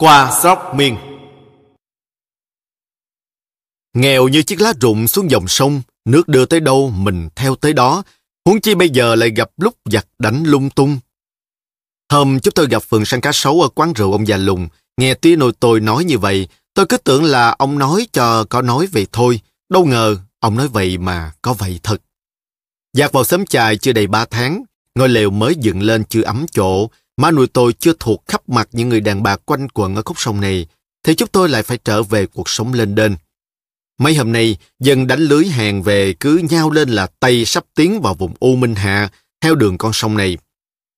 Qua sóc miên Nghèo như chiếc lá rụng xuống dòng sông, nước đưa tới đâu mình theo tới đó, huống chi bây giờ lại gặp lúc giặt đánh lung tung. Hôm chúng tôi gặp phường săn cá sấu ở quán rượu ông già lùng, nghe tí nội tôi nói như vậy, tôi cứ tưởng là ông nói cho có nói vậy thôi, đâu ngờ ông nói vậy mà có vậy thật. Giặt vào sớm chài chưa đầy ba tháng, ngôi lều mới dựng lên chưa ấm chỗ, má nuôi tôi chưa thuộc khắp mặt những người đàn bà quanh quẩn ở khúc sông này, thì chúng tôi lại phải trở về cuộc sống lên đên. Mấy hôm nay, dân đánh lưới hàng về cứ nhau lên là Tây sắp tiến vào vùng U Minh Hạ theo đường con sông này.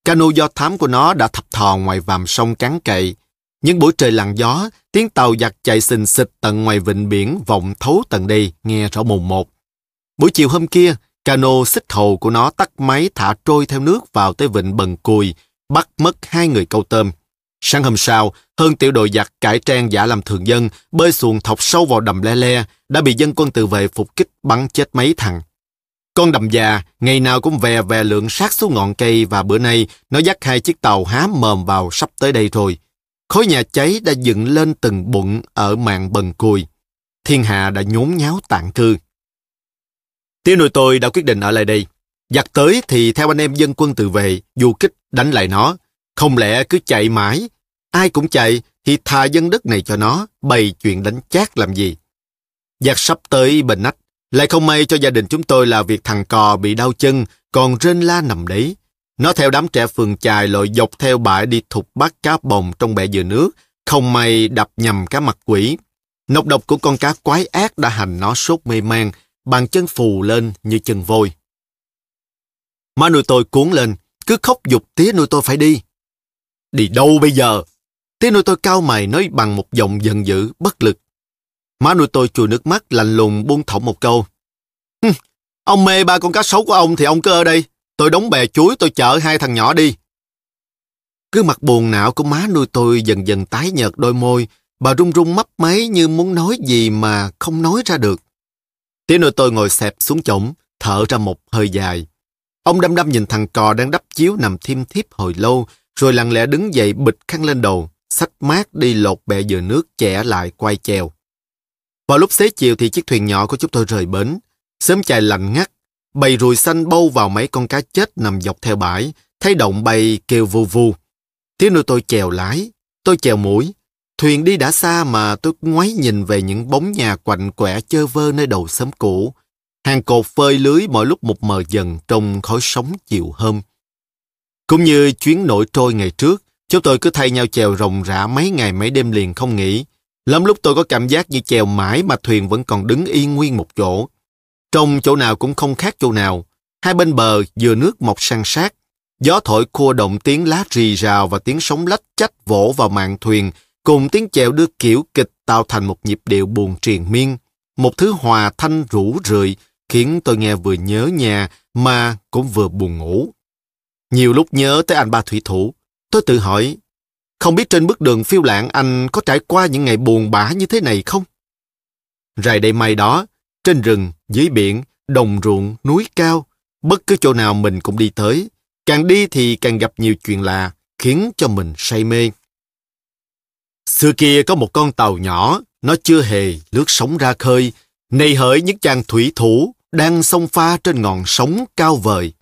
Cano do thám của nó đã thập thò ngoài vàm sông cắn cậy. Những buổi trời lặng gió, tiếng tàu giặt chạy xình xịch tận ngoài vịnh biển vọng thấu tận đây, nghe rõ mồn một. Buổi chiều hôm kia, cano xích hầu của nó tắt máy thả trôi theo nước vào tới vịnh Bần Cùi, bắt mất hai người câu tôm. Sáng hôm sau, hơn tiểu đội giặc cải trang giả làm thường dân, bơi xuồng thọc sâu vào đầm le le, đã bị dân quân tự vệ phục kích bắn chết mấy thằng. Con đầm già, ngày nào cũng vè vè lượng sát xuống ngọn cây và bữa nay nó dắt hai chiếc tàu há mồm vào sắp tới đây rồi. Khối nhà cháy đã dựng lên từng bụng ở mạng bần cùi. Thiên hạ đã nhốn nháo tạng cư. Tiếng nội tôi đã quyết định ở lại đây. Giặc tới thì theo anh em dân quân tự vệ, du kích đánh lại nó. Không lẽ cứ chạy mãi, ai cũng chạy thì thà dân đất này cho nó, bày chuyện đánh chát làm gì. Giặc sắp tới bệnh nách, lại không may cho gia đình chúng tôi là việc thằng cò bị đau chân, còn rên la nằm đấy. Nó theo đám trẻ phường chài lội dọc theo bãi đi thục bắt cá bồng trong bể dừa nước, không may đập nhầm cá mặt quỷ. Nọc độc của con cá quái ác đã hành nó sốt mê man, bàn chân phù lên như chân vôi. Má nuôi tôi cuốn lên, cứ khóc dục tía nuôi tôi phải đi. Đi đâu bây giờ? Tía nuôi tôi cao mày nói bằng một giọng giận dữ, bất lực. Má nuôi tôi chùi nước mắt lạnh lùng buông thõng một câu. ông mê ba con cá sấu của ông thì ông cứ ở đây. Tôi đóng bè chuối tôi chở hai thằng nhỏ đi. Cứ mặt buồn não của má nuôi tôi dần dần tái nhợt đôi môi. Bà run run mấp máy như muốn nói gì mà không nói ra được. Tía nuôi tôi ngồi xẹp xuống chổng, thở ra một hơi dài. Ông đăm đăm nhìn thằng cò đang đắp chiếu nằm thiêm thiếp hồi lâu, rồi lặng lẽ đứng dậy bịch khăn lên đầu, sách mát đi lột bẹ dừa nước chẻ lại quay chèo. Vào lúc xế chiều thì chiếc thuyền nhỏ của chúng tôi rời bến. Sớm chài lạnh ngắt, bầy ruồi xanh bâu vào mấy con cá chết nằm dọc theo bãi, thấy động bay kêu vù vù Tiếng nuôi tôi chèo lái, tôi chèo mũi. Thuyền đi đã xa mà tôi ngoái nhìn về những bóng nhà quạnh quẻ chơ vơ nơi đầu xóm cũ. Hàng cột phơi lưới mỗi lúc một mờ dần trong khói sóng chiều hôm. Cũng như chuyến nổi trôi ngày trước, chúng tôi cứ thay nhau chèo rồng rã mấy ngày mấy đêm liền không nghỉ. Lắm lúc tôi có cảm giác như chèo mãi mà thuyền vẫn còn đứng yên nguyên một chỗ. Trong chỗ nào cũng không khác chỗ nào. Hai bên bờ dừa nước mọc sang sát. Gió thổi khua động tiếng lá rì rào và tiếng sóng lách chách vỗ vào mạn thuyền cùng tiếng chèo đưa kiểu kịch tạo thành một nhịp điệu buồn triền miên. Một thứ hòa thanh rủ rượi khiến tôi nghe vừa nhớ nhà mà cũng vừa buồn ngủ. Nhiều lúc nhớ tới anh ba thủy thủ, tôi tự hỏi, không biết trên bước đường phiêu lãng anh có trải qua những ngày buồn bã như thế này không? Rày đây may đó, trên rừng, dưới biển, đồng ruộng, núi cao, bất cứ chỗ nào mình cũng đi tới. Càng đi thì càng gặp nhiều chuyện lạ, khiến cho mình say mê. Xưa kia có một con tàu nhỏ, nó chưa hề lướt sóng ra khơi, này hỡi những chàng thủy thủ đang sông pha trên ngọn sóng cao vời.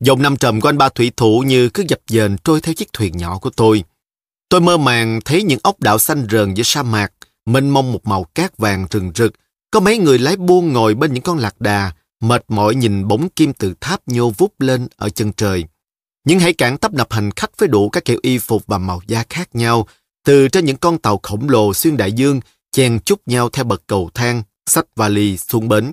Dòng năm trầm của anh ba thủy thủ như cứ dập dềnh trôi theo chiếc thuyền nhỏ của tôi. Tôi mơ màng thấy những ốc đảo xanh rờn giữa sa mạc, mênh mông một màu cát vàng rừng rực. Có mấy người lái buôn ngồi bên những con lạc đà, mệt mỏi nhìn bóng kim tự tháp nhô vút lên ở chân trời. Những hải cảng tấp nập hành khách với đủ các kiểu y phục và màu da khác nhau, từ trên những con tàu khổng lồ xuyên đại dương, chen chúc nhau theo bậc cầu thang, sách vali xuống bến.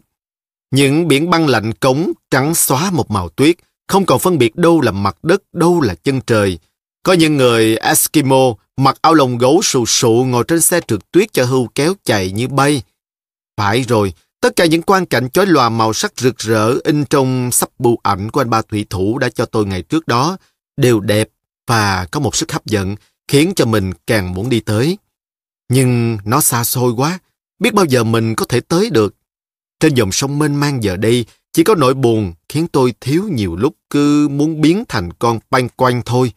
Những biển băng lạnh cống trắng xóa một màu tuyết, không còn phân biệt đâu là mặt đất, đâu là chân trời. Có những người Eskimo mặc áo lông gấu sù sụ ngồi trên xe trượt tuyết cho hưu kéo chạy như bay. Phải rồi, tất cả những quan cảnh chói lòa màu sắc rực rỡ in trong sắp bưu ảnh của anh ba thủy thủ đã cho tôi ngày trước đó đều đẹp và có một sức hấp dẫn khiến cho mình càng muốn đi tới. Nhưng nó xa xôi quá, biết bao giờ mình có thể tới được. Trên dòng sông mênh mang giờ đây, chỉ có nỗi buồn khiến tôi thiếu nhiều lúc cứ muốn biến thành con banh quanh thôi.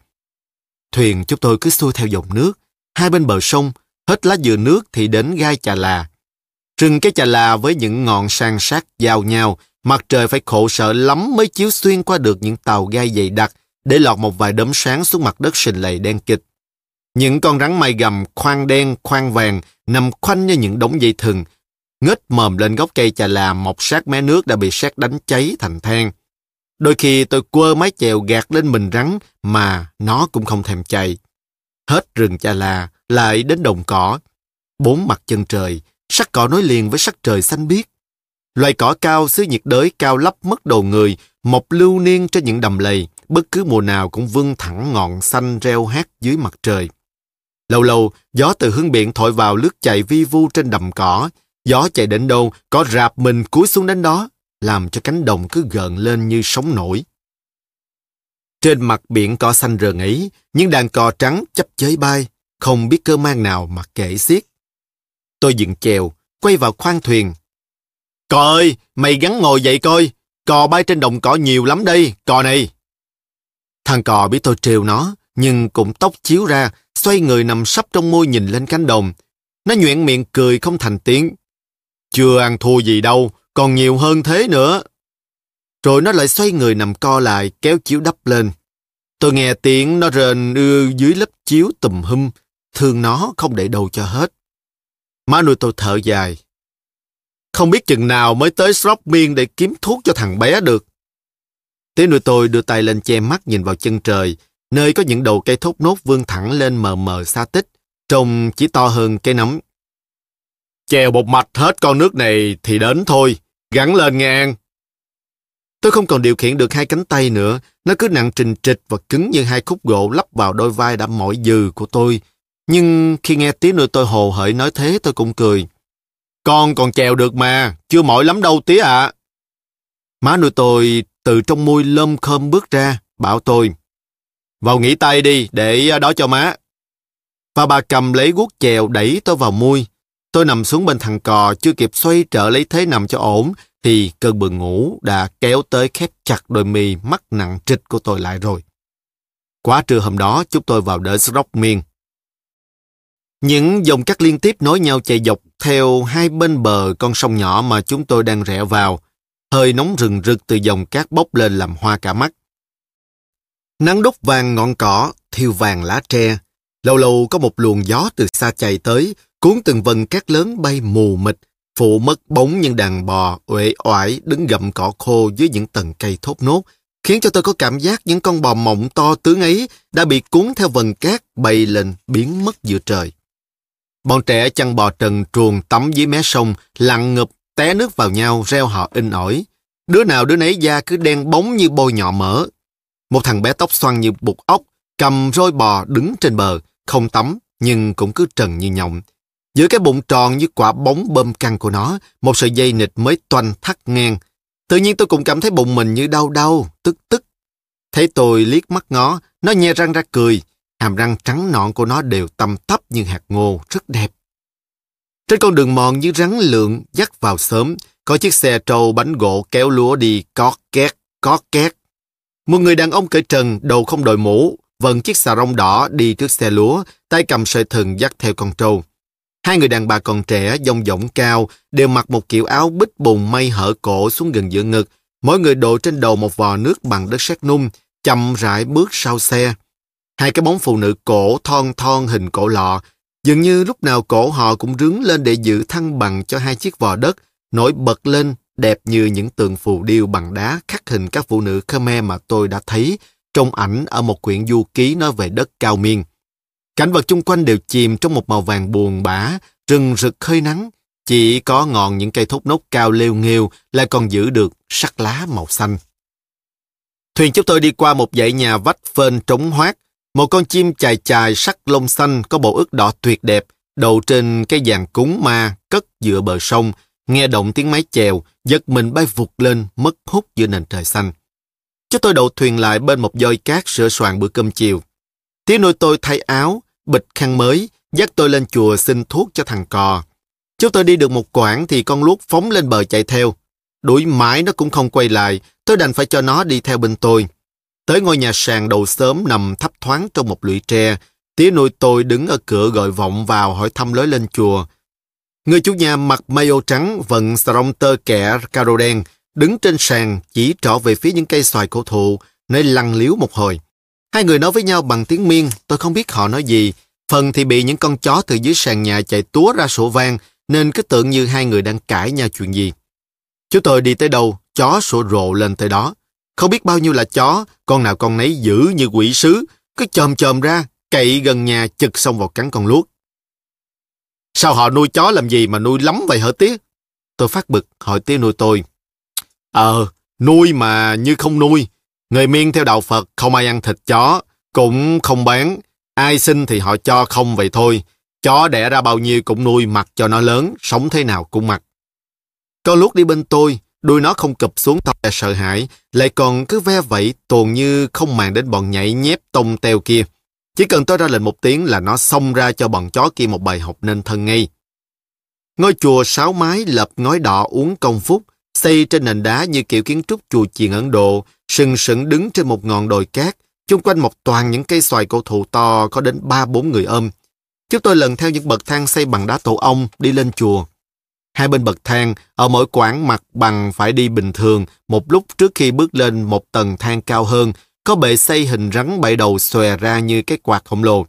Thuyền chúng tôi cứ xuôi theo dòng nước, hai bên bờ sông, hết lá dừa nước thì đến gai chà là. Rừng cái chà là với những ngọn san sát giao nhau, mặt trời phải khổ sở lắm mới chiếu xuyên qua được những tàu gai dày đặc để lọt một vài đốm sáng xuống mặt đất sình lầy đen kịch. Những con rắn mây gầm khoang đen, khoang vàng nằm khoanh như những đống dây thừng, ngết mồm lên gốc cây chà là mọc sát mé nước đã bị sét đánh cháy thành than. Đôi khi tôi quơ mái chèo gạt lên mình rắn mà nó cũng không thèm chạy. Hết rừng chà là, lại đến đồng cỏ. Bốn mặt chân trời, sắc cỏ nối liền với sắc trời xanh biếc. Loài cỏ cao xứ nhiệt đới cao lấp mất đầu người, mọc lưu niên trên những đầm lầy, bất cứ mùa nào cũng vươn thẳng ngọn xanh reo hát dưới mặt trời. Lâu lâu, gió từ hướng biển thổi vào lướt chạy vi vu trên đầm cỏ. Gió chạy đến đâu, có rạp mình cúi xuống đến đó, làm cho cánh đồng cứ gợn lên như sóng nổi. Trên mặt biển cỏ xanh rờn ấy, những đàn cò trắng chấp chới bay, không biết cơ mang nào mà kể xiết. Tôi dừng chèo, quay vào khoang thuyền. Cò ơi, mày gắn ngồi dậy coi, cò bay trên đồng cỏ nhiều lắm đây, cò này. Thằng cò biết tôi trêu nó, nhưng cũng tóc chiếu ra, xoay người nằm sấp trong môi nhìn lên cánh đồng. Nó nhuyễn miệng cười không thành tiếng. Chưa ăn thua gì đâu, còn nhiều hơn thế nữa. Rồi nó lại xoay người nằm co lại, kéo chiếu đắp lên. Tôi nghe tiếng nó rền ư dưới lớp chiếu tùm hum, thương nó không để đâu cho hết. Má nuôi tôi thở dài. Không biết chừng nào mới tới Srop Miên để kiếm thuốc cho thằng bé được. Tiếng nuôi tôi đưa tay lên che mắt nhìn vào chân trời, nơi có những đầu cây thốt nốt vươn thẳng lên mờ mờ xa tích, trông chỉ to hơn cây nấm. Chèo một mạch hết con nước này thì đến thôi, gắn lên nghe Tôi không còn điều khiển được hai cánh tay nữa, nó cứ nặng trình trịch và cứng như hai khúc gỗ lắp vào đôi vai đã mỏi dừ của tôi. Nhưng khi nghe tiếng nuôi tôi hồ hởi nói thế tôi cũng cười. Con còn chèo được mà, chưa mỏi lắm đâu tía ạ. Má nuôi tôi từ trong môi lơm khơm bước ra, bảo tôi. Vào nghỉ tay đi, để ờ, đó cho má. Và bà cầm lấy guốc chèo đẩy tôi vào mui. Tôi nằm xuống bên thằng cò, chưa kịp xoay trở lấy thế nằm cho ổn, thì cơn buồn ngủ đã kéo tới khép chặt đôi mì mắt nặng trịch của tôi lại rồi. Quá trưa hôm đó, chúng tôi vào đỡ Rock Miên. Những dòng cắt liên tiếp nối nhau chạy dọc theo hai bên bờ con sông nhỏ mà chúng tôi đang rẽ vào. Hơi nóng rừng rực từ dòng cát bốc lên làm hoa cả mắt. Nắng đốt vàng ngọn cỏ, thiêu vàng lá tre. Lâu lâu có một luồng gió từ xa chạy tới, cuốn từng vần cát lớn bay mù mịt, phụ mất bóng những đàn bò uể oải đứng gặm cỏ khô dưới những tầng cây thốt nốt, khiến cho tôi có cảm giác những con bò mộng to tướng ấy đã bị cuốn theo vần cát bay lên biến mất giữa trời. Bọn trẻ chăn bò trần truồng tắm dưới mé sông, lặn ngập, té nước vào nhau, reo họ in ỏi. Đứa nào đứa nấy da cứ đen bóng như bôi nhọ mỡ. Một thằng bé tóc xoăn như bụt ốc, cầm roi bò đứng trên bờ, không tắm, nhưng cũng cứ trần như nhộng. Giữa cái bụng tròn như quả bóng bơm căng của nó, một sợi dây nịch mới toanh thắt ngang. Tự nhiên tôi cũng cảm thấy bụng mình như đau đau, tức tức. Thấy tôi liếc mắt ngó, nó nhe răng ra cười. Hàm răng trắng nõn của nó đều tăm thấp như hạt ngô, rất đẹp. Trên con đường mòn như rắn lượng dắt vào sớm, có chiếc xe trâu bánh gỗ kéo lúa đi có két, có két. Một người đàn ông cởi trần, đầu không đội mũ, vẫn chiếc xà rông đỏ đi trước xe lúa, tay cầm sợi thừng dắt theo con trâu. Hai người đàn bà còn trẻ, dông dỏng cao, đều mặc một kiểu áo bích bùng mây hở cổ xuống gần giữa ngực. Mỗi người đội trên đầu một vò nước bằng đất sét nung, chậm rãi bước sau xe. Hai cái bóng phụ nữ cổ thon thon hình cổ lọ, dường như lúc nào cổ họ cũng rướng lên để giữ thăng bằng cho hai chiếc vò đất, nổi bật lên đẹp như những tượng phù điêu bằng đá khắc hình các phụ nữ Khmer mà tôi đã thấy trong ảnh ở một quyển du ký nói về đất cao miên. Cảnh vật chung quanh đều chìm trong một màu vàng buồn bã, rừng rực hơi nắng. Chỉ có ngọn những cây thốt nốt cao lêu nghêu lại còn giữ được sắc lá màu xanh. Thuyền chúng tôi đi qua một dãy nhà vách phên trống hoác. Một con chim chài chài sắc lông xanh có bộ ức đỏ tuyệt đẹp, đậu trên cái giàn cúng ma cất giữa bờ sông, nghe động tiếng máy chèo, giật mình bay vụt lên, mất hút giữa nền trời xanh. Chúng tôi đậu thuyền lại bên một dôi cát sửa soạn bữa cơm chiều. Tiếng nuôi tôi thay áo, bịch khăn mới, dắt tôi lên chùa xin thuốc cho thằng cò. Chúng tôi đi được một quãng thì con luốc phóng lên bờ chạy theo. Đuổi mãi nó cũng không quay lại, tôi đành phải cho nó đi theo bên tôi. Tới ngôi nhà sàn đầu sớm nằm thấp thoáng trong một lũy tre, Tía nuôi tôi đứng ở cửa gọi vọng vào hỏi thăm lối lên chùa. Người chủ nhà mặc mayo trắng vận sarong tơ kẻ caro đen, đứng trên sàn chỉ trỏ về phía những cây xoài cổ thụ, nơi lăn liếu một hồi. Hai người nói với nhau bằng tiếng miên, tôi không biết họ nói gì. Phần thì bị những con chó từ dưới sàn nhà chạy túa ra sổ vang, nên cứ tưởng như hai người đang cãi nhau chuyện gì. Chúng tôi đi tới đâu, chó sổ rộ lên tới đó. Không biết bao nhiêu là chó, con nào con nấy dữ như quỷ sứ, cứ chồm chồm ra, cậy gần nhà chực xong vào cắn con luốc. Sao họ nuôi chó làm gì mà nuôi lắm vậy hả tía? Tôi phát bực hỏi tía nuôi tôi. Ờ, nuôi mà như không nuôi. Người miên theo đạo Phật không ai ăn thịt chó, cũng không bán. Ai xin thì họ cho không vậy thôi. Chó đẻ ra bao nhiêu cũng nuôi mặc cho nó lớn, sống thế nào cũng mặc. Con lúc đi bên tôi, đuôi nó không cụp xuống tao là sợ hãi, lại còn cứ ve vẫy tuồn như không màng đến bọn nhảy nhép tông teo kia. Chỉ cần tôi ra lệnh một tiếng là nó xông ra cho bọn chó kia một bài học nên thân ngay. Ngôi chùa sáu mái lập ngói đỏ uống công phúc, xây trên nền đá như kiểu kiến trúc chùa chiền Ấn Độ, sừng sững đứng trên một ngọn đồi cát, chung quanh một toàn những cây xoài cổ thụ to có đến ba bốn người ôm. Chúng tôi lần theo những bậc thang xây bằng đá tổ ong đi lên chùa. Hai bên bậc thang, ở mỗi quãng mặt bằng phải đi bình thường một lúc trước khi bước lên một tầng thang cao hơn, có bệ xây hình rắn bảy đầu xòe ra như cái quạt khổng lồ.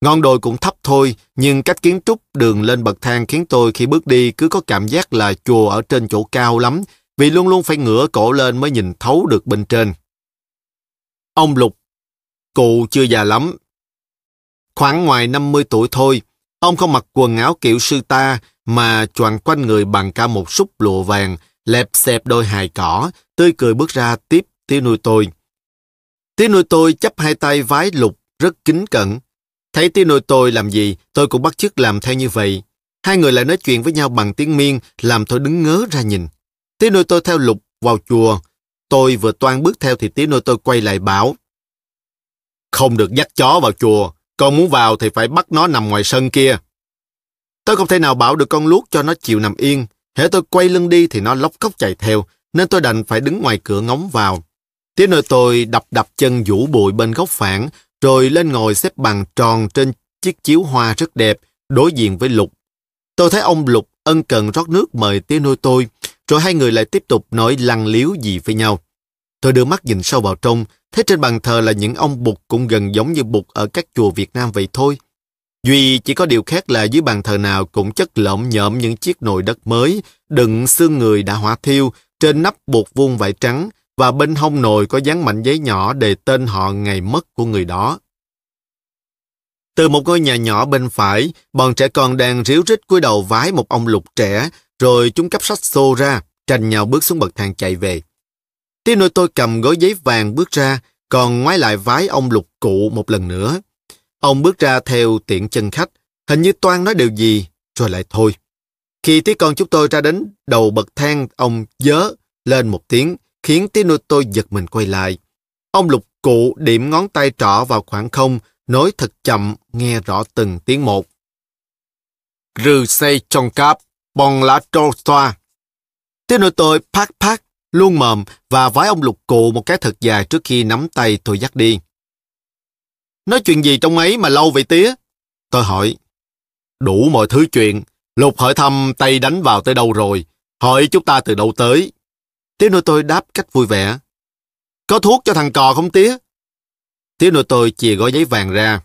Ngọn đồi cũng thấp thôi, nhưng cách kiến trúc đường lên bậc thang khiến tôi khi bước đi cứ có cảm giác là chùa ở trên chỗ cao lắm, vì luôn luôn phải ngửa cổ lên mới nhìn thấu được bên trên. Ông Lục, cụ chưa già lắm. Khoảng ngoài 50 tuổi thôi, ông không mặc quần áo kiểu sư ta mà choàng quanh người bằng cả một súc lụa vàng, lẹp xẹp đôi hài cỏ, tươi cười bước ra tiếp tiêu nuôi tôi. Tiếng nuôi tôi chấp hai tay vái lục rất kính cẩn. Thấy tiếng nuôi tôi làm gì, tôi cũng bắt chước làm theo như vậy. Hai người lại nói chuyện với nhau bằng tiếng miên, làm tôi đứng ngớ ra nhìn. Tiếng nuôi tôi theo lục vào chùa. Tôi vừa toan bước theo thì tiếng nuôi tôi quay lại bảo. Không được dắt chó vào chùa, con muốn vào thì phải bắt nó nằm ngoài sân kia. Tôi không thể nào bảo được con luốc cho nó chịu nằm yên. Hễ tôi quay lưng đi thì nó lóc cốc chạy theo, nên tôi đành phải đứng ngoài cửa ngóng vào. Tiếng nơi tôi đập đập chân vũ bụi bên góc phản, rồi lên ngồi xếp bằng tròn trên chiếc chiếu hoa rất đẹp, đối diện với Lục. Tôi thấy ông Lục ân cần rót nước mời tía nuôi tôi, rồi hai người lại tiếp tục nói lăng liếu gì với nhau. Tôi đưa mắt nhìn sâu vào trong, thấy trên bàn thờ là những ông bụt cũng gần giống như bụt ở các chùa Việt Nam vậy thôi. Duy chỉ có điều khác là dưới bàn thờ nào cũng chất lợm nhợm những chiếc nồi đất mới, đựng xương người đã hỏa thiêu, trên nắp bột vuông vải trắng, và bên hông nồi có dán mảnh giấy nhỏ đề tên họ ngày mất của người đó. Từ một ngôi nhà nhỏ bên phải, bọn trẻ con đang ríu rít cúi đầu vái một ông lục trẻ, rồi chúng cắp sách xô ra, tranh nhau bước xuống bậc thang chạy về. Tiếng nơi tôi cầm gói giấy vàng bước ra, còn ngoái lại vái ông lục cụ một lần nữa. Ông bước ra theo tiện chân khách, hình như toan nói điều gì, rồi lại thôi. Khi tí con chúng tôi ra đến đầu bậc thang, ông dớ lên một tiếng, khiến tôi giật mình quay lại. Ông lục cụ điểm ngón tay trỏ vào khoảng không, nói thật chậm, nghe rõ từng tiếng một. Rư xây trong cáp, bong lá trô xoa. Tiếng nuôi tôi phát phát, luôn mồm và vái ông lục cụ một cái thật dài trước khi nắm tay tôi dắt đi. Nói chuyện gì trong ấy mà lâu vậy tía? Tôi hỏi. Đủ mọi thứ chuyện. Lục hỏi thăm tay đánh vào tới đâu rồi. Hỏi chúng ta từ đâu tới. Tía nuôi tôi đáp cách vui vẻ. Có thuốc cho thằng cò không tía? Tía nuôi tôi chìa gói giấy vàng ra.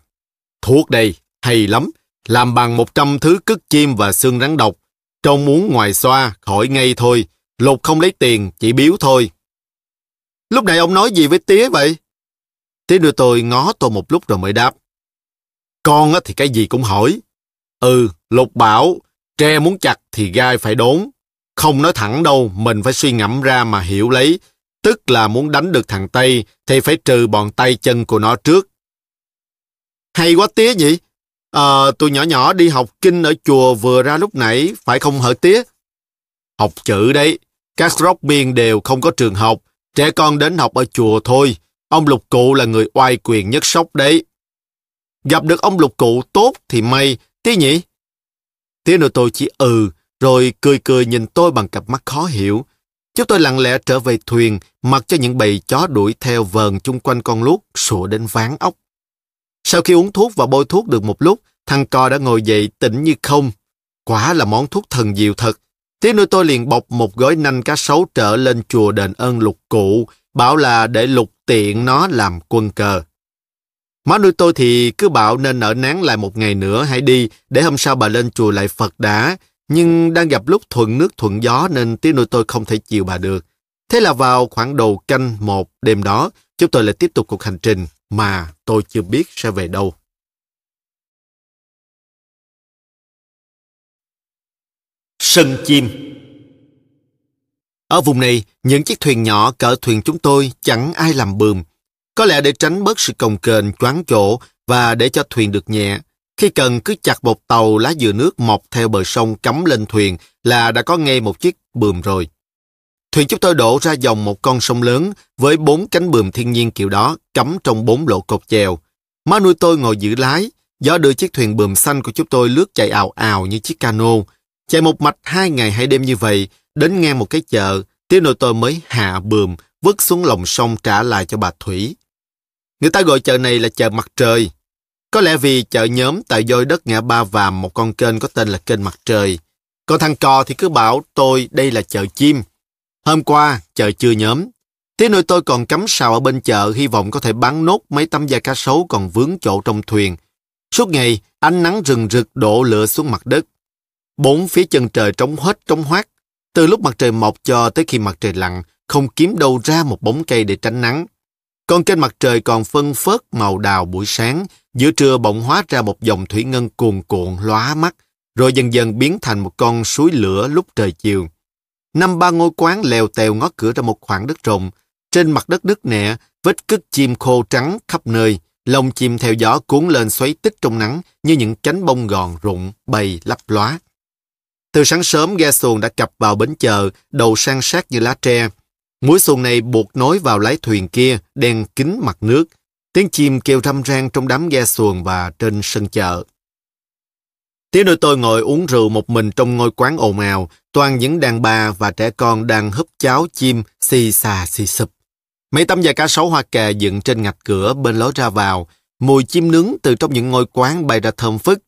Thuốc đây, hay lắm. Làm bằng 100 thứ cứt chim và xương rắn độc. Trông muốn ngoài xoa, khỏi ngay thôi. Lục không lấy tiền, chỉ biếu thôi. Lúc này ông nói gì với tía vậy? Tía nuôi tôi ngó tôi một lúc rồi mới đáp. Con thì cái gì cũng hỏi. Ừ, Lục bảo, tre muốn chặt thì gai phải đốn. Không nói thẳng đâu, mình phải suy ngẫm ra mà hiểu lấy. Tức là muốn đánh được thằng Tây thì phải trừ bọn tay chân của nó trước. Hay quá tía nhỉ? À, tôi nhỏ nhỏ đi học kinh ở chùa vừa ra lúc nãy, phải không hở tía? Học chữ đấy, các rock biên đều không có trường học, trẻ con đến học ở chùa thôi. Ông lục cụ là người oai quyền nhất sốc đấy. Gặp được ông lục cụ tốt thì may, tía nhỉ? Tía nội tôi chỉ ừ, rồi cười cười nhìn tôi bằng cặp mắt khó hiểu. Chúng tôi lặng lẽ trở về thuyền, mặc cho những bầy chó đuổi theo vờn chung quanh con lút sủa đến ván ốc. Sau khi uống thuốc và bôi thuốc được một lúc, thằng co đã ngồi dậy tỉnh như không. Quả là món thuốc thần diệu thật. Tiếng nuôi tôi liền bọc một gói nanh cá sấu trở lên chùa đền ơn lục cụ, bảo là để lục tiện nó làm quân cờ. Má nuôi tôi thì cứ bảo nên ở nán lại một ngày nữa hãy đi để hôm sau bà lên chùa lại Phật đã. Nhưng đang gặp lúc thuận nước thuận gió nên tiếng nuôi tôi không thể chiều bà được. Thế là vào khoảng đầu canh một đêm đó, chúng tôi lại tiếp tục cuộc hành trình mà tôi chưa biết sẽ về đâu. Sân chim Ở vùng này, những chiếc thuyền nhỏ cỡ thuyền chúng tôi chẳng ai làm bườm. Có lẽ để tránh bớt sự cồng kềnh choáng chỗ và để cho thuyền được nhẹ. Khi cần cứ chặt một tàu lá dừa nước mọc theo bờ sông cắm lên thuyền là đã có ngay một chiếc bườm rồi. Thuyền chúng tôi đổ ra dòng một con sông lớn với bốn cánh bườm thiên nhiên kiểu đó cắm trong bốn lỗ cột chèo. Má nuôi tôi ngồi giữ lái, gió đưa chiếc thuyền bườm xanh của chúng tôi lướt chạy ào ào như chiếc cano. Chạy một mạch hai ngày hai đêm như vậy, đến ngang một cái chợ, tiếng nội tôi mới hạ bườm, vứt xuống lòng sông trả lại cho bà Thủy. Người ta gọi chợ này là chợ mặt trời. Có lẽ vì chợ nhóm tại dôi đất ngã ba vàm một con kênh có tên là kênh mặt trời. Còn thằng cò thì cứ bảo tôi đây là chợ chim. Hôm qua, chợ chưa nhóm. thế nuôi tôi còn cắm sào ở bên chợ hy vọng có thể bán nốt mấy tấm da cá sấu còn vướng chỗ trong thuyền. Suốt ngày, ánh nắng rừng rực đổ lửa xuống mặt đất. Bốn phía chân trời trống hết trống hoác. Từ lúc mặt trời mọc cho tới khi mặt trời lặn, không kiếm đâu ra một bóng cây để tránh nắng. Còn kênh mặt trời còn phân phớt màu đào buổi sáng, giữa trưa bỗng hóa ra một dòng thủy ngân cuồn cuộn lóa mắt, rồi dần dần biến thành một con suối lửa lúc trời chiều. Năm ba ngôi quán lèo tèo ngó cửa ra một khoảng đất rộng. Trên mặt đất nứt nẻ, vết cứt chim khô trắng khắp nơi. Lông chim theo gió cuốn lên xoáy tích trong nắng như những cánh bông gòn rụng, bay lấp lóa. Từ sáng sớm ghe xuồng đã cập vào bến chờ đầu sang sát như lá tre. Mũi xuồng này buộc nối vào lái thuyền kia, đen kín mặt nước. Tiếng chim kêu râm ran trong đám ghe xuồng và trên sân chợ. Tiếng đôi tôi ngồi uống rượu một mình trong ngôi quán ồn ào, toàn những đàn bà và trẻ con đang húp cháo chim xì xà xì sụp. Mấy tấm da cá sấu hoa kè dựng trên ngạch cửa bên lối ra vào, mùi chim nướng từ trong những ngôi quán bay ra thơm phức.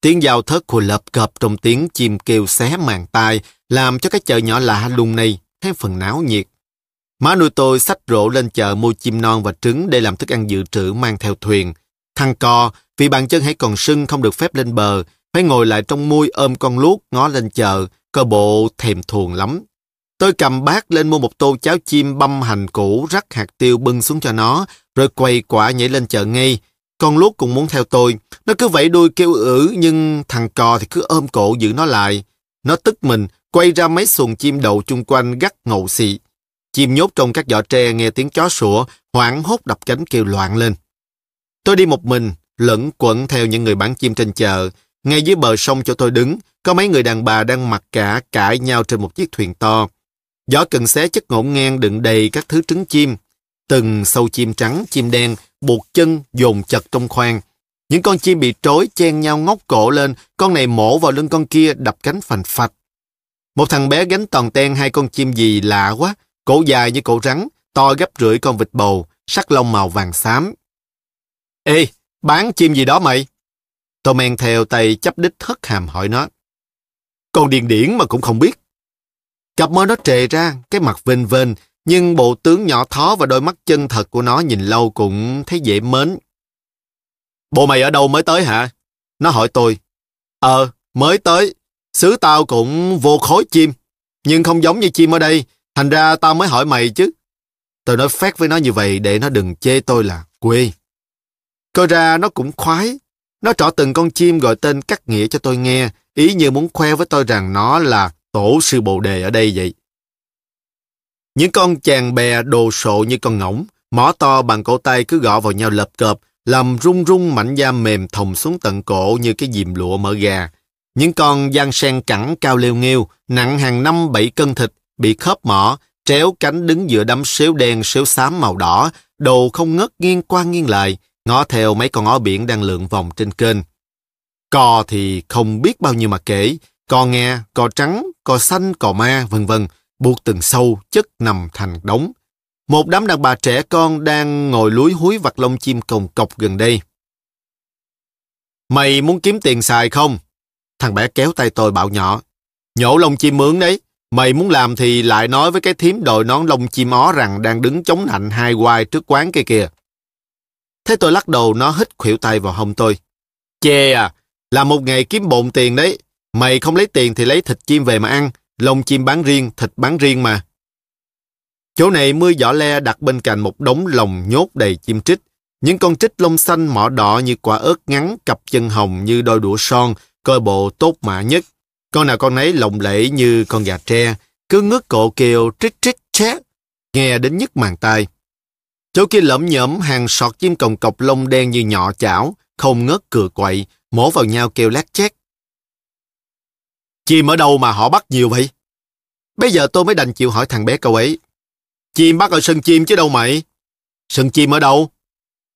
Tiếng giao thớt của lập cập trong tiếng chim kêu xé màn tai, làm cho cái chợ nhỏ lạ lùng này thêm phần náo nhiệt. Má nuôi tôi xách rổ lên chợ mua chim non và trứng để làm thức ăn dự trữ mang theo thuyền. Thằng co, vì bàn chân hãy còn sưng không được phép lên bờ, phải ngồi lại trong mui ôm con luốc ngó lên chợ, cơ bộ thèm thuồng lắm. Tôi cầm bát lên mua một tô cháo chim băm hành củ rắc hạt tiêu bưng xuống cho nó, rồi quay quả nhảy lên chợ ngay. Con luốc cũng muốn theo tôi. Nó cứ vẫy đuôi kêu ử nhưng thằng cò thì cứ ôm cổ giữ nó lại. Nó tức mình, quay ra mấy xuồng chim đậu chung quanh gắt ngầu xị. Chim nhốt trong các giỏ tre nghe tiếng chó sủa, hoảng hốt đập cánh kêu loạn lên. Tôi đi một mình, lẫn quẩn theo những người bán chim trên chợ. Ngay dưới bờ sông cho tôi đứng, có mấy người đàn bà đang mặc cả cãi nhau trên một chiếc thuyền to. Gió cần xé chất ngổn ngang đựng đầy các thứ trứng chim. Từng sâu chim trắng, chim đen, buộc chân, dồn chật trong khoang. Những con chim bị trối chen nhau ngóc cổ lên, con này mổ vào lưng con kia đập cánh phành phạch. Một thằng bé gánh toàn ten hai con chim gì lạ quá, cổ dài như cổ rắn, to gấp rưỡi con vịt bầu, sắc lông màu vàng xám. Ê, bán chim gì đó mày? Tôi men theo tay chấp đích hất hàm hỏi nó. Con điền điển mà cũng không biết. Cặp môi nó trề ra, cái mặt vênh vênh, nhưng bộ tướng nhỏ thó và đôi mắt chân thật của nó nhìn lâu cũng thấy dễ mến. Bộ mày ở đâu mới tới hả? Nó hỏi tôi. Ờ, mới tới. Xứ tao cũng vô khối chim. Nhưng không giống như chim ở đây. Thành ra tao mới hỏi mày chứ. Tôi nói phét với nó như vậy để nó đừng chê tôi là quê. Coi ra nó cũng khoái. Nó trỏ từng con chim gọi tên cắt nghĩa cho tôi nghe, ý như muốn khoe với tôi rằng nó là tổ sư bồ đề ở đây vậy. Những con chàng bè đồ sộ như con ngỗng, mỏ to bằng cổ tay cứ gõ vào nhau lập cợp, làm rung rung mảnh da mềm thòng xuống tận cổ như cái dìm lụa mỡ gà. Những con giang sen cẳng cao leo nghêu, nặng hàng năm bảy cân thịt, bị khớp mỏ, tréo cánh đứng giữa đám xéo đen xéo xám màu đỏ, đầu không ngất nghiêng qua nghiêng lại, ngó theo mấy con ó biển đang lượn vòng trên kênh. Cò thì không biết bao nhiêu mà kể, cò nghe, cò trắng, cò xanh, cò ma, vân vân, buộc từng sâu, chất nằm thành đống. Một đám đàn bà trẻ con đang ngồi lúi húi vặt lông chim cồng cọc gần đây. Mày muốn kiếm tiền xài không? Thằng bé kéo tay tôi bảo nhỏ. Nhổ lông chim mướn đấy. Mày muốn làm thì lại nói với cái thím đội nón lông chim ó rằng đang đứng chống nạnh hai quai trước quán kia kìa. Thế tôi lắc đầu nó hít khuỷu tay vào hông tôi. Chê à, là một ngày kiếm bộn tiền đấy. Mày không lấy tiền thì lấy thịt chim về mà ăn. Lông chim bán riêng, thịt bán riêng mà. Chỗ này mưa giỏ le đặt bên cạnh một đống lồng nhốt đầy chim trích. Những con trích lông xanh mỏ đỏ như quả ớt ngắn, cặp chân hồng như đôi đũa son, coi bộ tốt mã nhất. Con nào con nấy lộng lẫy như con gà tre, cứ ngước cổ kêu trích trích chét, nghe đến nhức màng tai. Chỗ kia lẫm nhẫm hàng sọt chim cồng cọc lông đen như nhọ chảo, không ngớt cựa quậy, mổ vào nhau kêu lát chét. Chim ở đâu mà họ bắt nhiều vậy? Bây giờ tôi mới đành chịu hỏi thằng bé câu ấy. Chim bắt ở sân chim chứ đâu mày? Sân chim ở đâu?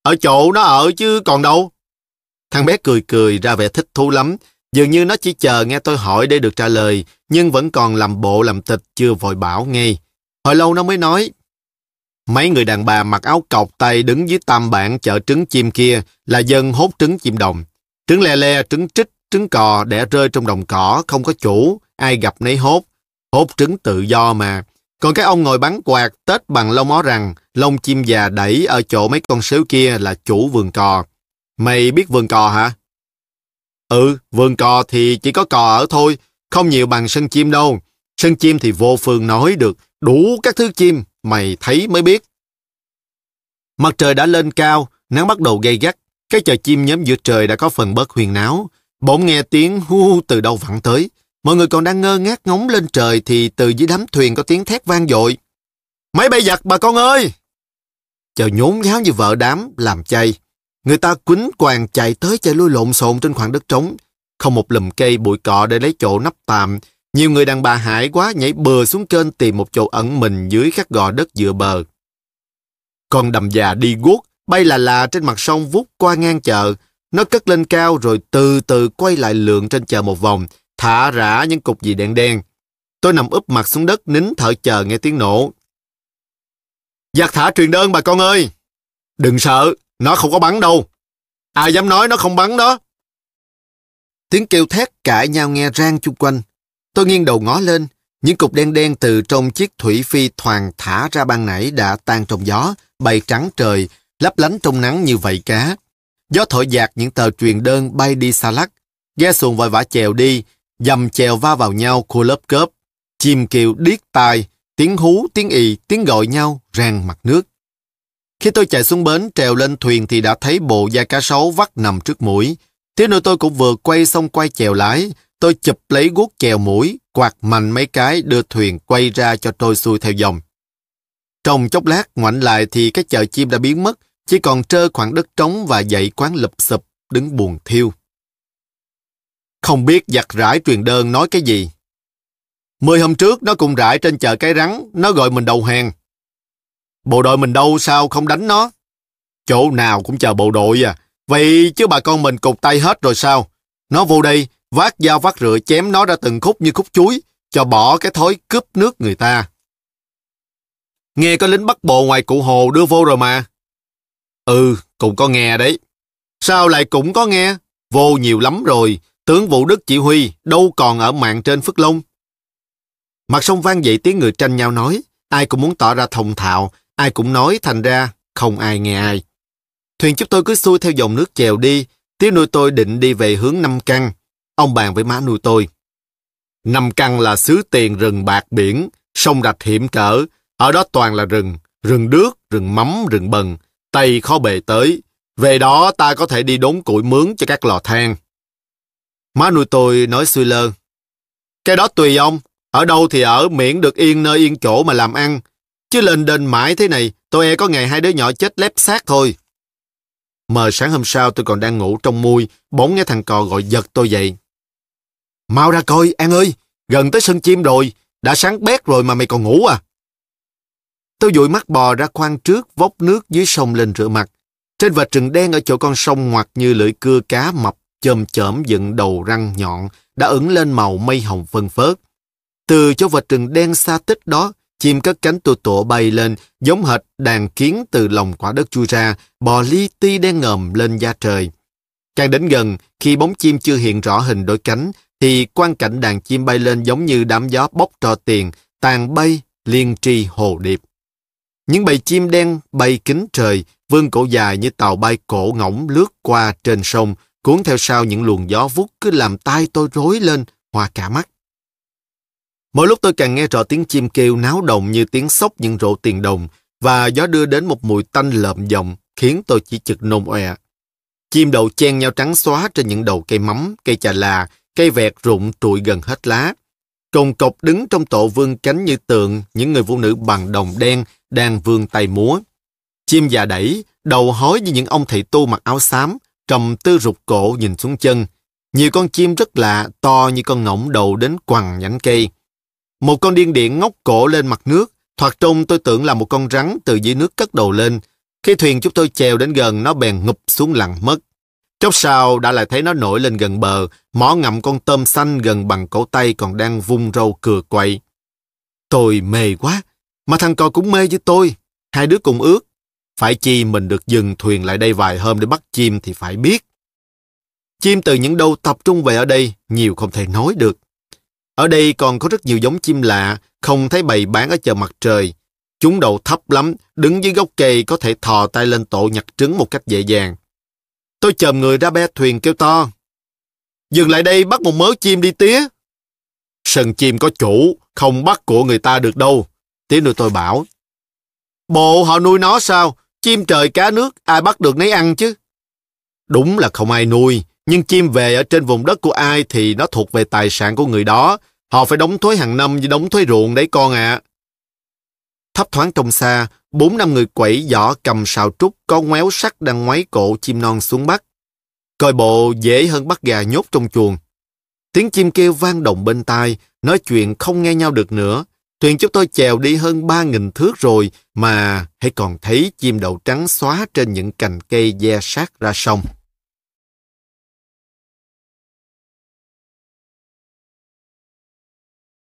Ở chỗ nó ở chứ còn đâu? Thằng bé cười cười ra vẻ thích thú lắm. Dường như nó chỉ chờ nghe tôi hỏi để được trả lời, nhưng vẫn còn làm bộ làm tịch chưa vội bảo ngay. Hồi lâu nó mới nói, Mấy người đàn bà mặc áo cọc tay đứng dưới tam bản chợ trứng chim kia là dân hốt trứng chim đồng. Trứng le le, trứng trích, trứng cò đẻ rơi trong đồng cỏ, không có chủ, ai gặp nấy hốt. Hốt trứng tự do mà. Còn cái ông ngồi bắn quạt, tết bằng lông ó rằng, lông chim già đẩy ở chỗ mấy con sếu kia là chủ vườn cò. Mày biết vườn cò hả? Ừ, vườn cò thì chỉ có cò ở thôi, không nhiều bằng sân chim đâu. Sân chim thì vô phường nói được, đủ các thứ chim, mày thấy mới biết. Mặt trời đã lên cao, nắng bắt đầu gay gắt, cái chợ chim nhóm giữa trời đã có phần bớt huyền náo. Bỗng nghe tiếng hu từ đâu vẳng tới. Mọi người còn đang ngơ ngác ngóng lên trời thì từ dưới đám thuyền có tiếng thét vang dội. Máy bay giặt bà con ơi! Chợ nhốn nháo như vợ đám, làm chay. Người ta quýnh quàng chạy tới chạy lui lộn xộn trên khoảng đất trống. Không một lùm cây bụi cọ để lấy chỗ nắp tạm. Nhiều người đàn bà hải quá nhảy bừa xuống kênh tìm một chỗ ẩn mình dưới các gò đất dựa bờ. Con đầm già đi guốc, bay là là trên mặt sông vút qua ngang chợ. Nó cất lên cao rồi từ từ quay lại lượn trên chợ một vòng, thả rã những cục gì đen đen. Tôi nằm úp mặt xuống đất nín thở chờ nghe tiếng nổ. Giặc thả truyền đơn bà con ơi! Đừng sợ, nó không có bắn đâu. Ai dám nói nó không bắn đó. Tiếng kêu thét cãi nhau nghe rang chung quanh. Tôi nghiêng đầu ngó lên, những cục đen đen từ trong chiếc thủy phi thoàn thả ra ban nãy đã tan trong gió, bay trắng trời, lấp lánh trong nắng như vậy cá. Gió thổi dạt những tờ truyền đơn bay đi xa lắc, ghe xuồng vội vã chèo đi, dầm chèo va vào nhau khô lớp cớp. Chim kêu điếc tai, tiếng hú, tiếng ì, tiếng gọi nhau, rang mặt nước. Khi tôi chạy xuống bến trèo lên thuyền thì đã thấy bộ da cá sấu vắt nằm trước mũi. Thế nơi tôi cũng vừa quay xong quay chèo lái, tôi chụp lấy guốc chèo mũi, quạt mạnh mấy cái đưa thuyền quay ra cho trôi xuôi theo dòng. Trong chốc lát ngoảnh lại thì cái chợ chim đã biến mất, chỉ còn trơ khoảng đất trống và dãy quán lụp sụp đứng buồn thiêu. Không biết giặt rải truyền đơn nói cái gì. Mười hôm trước nó cùng rải trên chợ cái rắn, nó gọi mình đầu hàng. Bộ đội mình đâu sao không đánh nó? Chỗ nào cũng chờ bộ đội à. Vậy chứ bà con mình cục tay hết rồi sao? Nó vô đây, vác dao vác rựa chém nó ra từng khúc như khúc chuối, cho bỏ cái thói cướp nước người ta. Nghe có lính bắt bộ ngoài cụ hồ đưa vô rồi mà. Ừ, cũng có nghe đấy. Sao lại cũng có nghe? Vô nhiều lắm rồi, tướng Vũ Đức chỉ huy, đâu còn ở mạng trên Phước Long. Mặt sông vang dậy tiếng người tranh nhau nói, ai cũng muốn tỏ ra thông thạo, ai cũng nói thành ra không ai nghe ai. Thuyền chúng tôi cứ xuôi theo dòng nước chèo đi, tiếng nuôi tôi định đi về hướng Năm Căn. Ông bàn với má nuôi tôi. Năm Căn là xứ tiền rừng bạc biển, sông rạch hiểm trở, ở đó toàn là rừng, rừng đước, rừng mắm, rừng bần, Tây khó bề tới. Về đó ta có thể đi đốn củi mướn cho các lò than. Má nuôi tôi nói suy lơ. Cái đó tùy ông, ở đâu thì ở miễn được yên nơi yên chỗ mà làm ăn. Chứ lên đền mãi thế này, tôi e có ngày hai đứa nhỏ chết lép xác thôi. Mờ sáng hôm sau tôi còn đang ngủ trong mui, bỗng nghe thằng cò gọi giật tôi dậy. Mau ra coi, An ơi, gần tới sân chim rồi, đã sáng bét rồi mà mày còn ngủ à? Tôi dụi mắt bò ra khoang trước, vốc nước dưới sông lên rửa mặt. Trên vệt rừng đen ở chỗ con sông ngoặt như lưỡi cưa cá mập, chồm chởm dựng đầu răng nhọn, đã ửng lên màu mây hồng phân phớt. Từ chỗ vệt rừng đen xa tích đó, chim cất cánh tụ tụ bay lên, giống hệt đàn kiến từ lòng quả đất chui ra, bò li ti đen ngầm lên da trời. Càng đến gần, khi bóng chim chưa hiện rõ hình đôi cánh, thì quan cảnh đàn chim bay lên giống như đám gió bốc trò tiền, tàn bay, liên tri hồ điệp. Những bầy chim đen bay kính trời, vương cổ dài như tàu bay cổ ngỗng lướt qua trên sông, cuốn theo sau những luồng gió vút cứ làm tai tôi rối lên, hoa cả mắt. Mỗi lúc tôi càng nghe rõ tiếng chim kêu náo động như tiếng sóc những rộ tiền đồng và gió đưa đến một mùi tanh lợm giọng khiến tôi chỉ chực nôn ọe. Chim đậu chen nhau trắng xóa trên những đầu cây mắm, cây chà là, cây vẹt rụng trụi gần hết lá. Cồng cọc đứng trong tổ vương cánh như tượng những người phụ nữ bằng đồng đen đang vương tay múa. Chim già đẩy, đầu hói như những ông thầy tu mặc áo xám, trầm tư rụt cổ nhìn xuống chân. Nhiều con chim rất lạ, to như con ngỗng đầu đến quằn nhánh cây. Một con điên điện ngóc cổ lên mặt nước, thoạt trông tôi tưởng là một con rắn từ dưới nước cất đầu lên. Khi thuyền chúng tôi chèo đến gần, nó bèn ngụp xuống lặng mất. Chốc sau đã lại thấy nó nổi lên gần bờ, mỏ ngậm con tôm xanh gần bằng cổ tay còn đang vung râu cừa quậy. Tôi mê quá, mà thằng cò cũng mê với tôi. Hai đứa cùng ước. Phải chi mình được dừng thuyền lại đây vài hôm để bắt chim thì phải biết. Chim từ những đâu tập trung về ở đây, nhiều không thể nói được. Ở đây còn có rất nhiều giống chim lạ, không thấy bày bán ở chợ mặt trời. Chúng đầu thấp lắm, đứng dưới gốc cây có thể thò tay lên tổ nhặt trứng một cách dễ dàng. Tôi chồm người ra be thuyền kêu to. Dừng lại đây bắt một mớ chim đi tía. Sân chim có chủ, không bắt của người ta được đâu. Tía nuôi tôi bảo. Bộ họ nuôi nó sao? Chim trời cá nước, ai bắt được nấy ăn chứ? Đúng là không ai nuôi, nhưng chim về ở trên vùng đất của ai thì nó thuộc về tài sản của người đó. Họ phải đóng thuế hàng năm với đóng thuế ruộng đấy con ạ. Thấp thoáng trong xa, bốn năm người quẩy giỏ cầm sào trúc có ngoéo sắt đang ngoáy cổ chim non xuống bắt. Coi bộ dễ hơn bắt gà nhốt trong chuồng. Tiếng chim kêu vang động bên tai, nói chuyện không nghe nhau được nữa. Thuyền chúng tôi chèo đi hơn ba nghìn thước rồi mà hãy còn thấy chim đậu trắng xóa trên những cành cây de sát ra sông.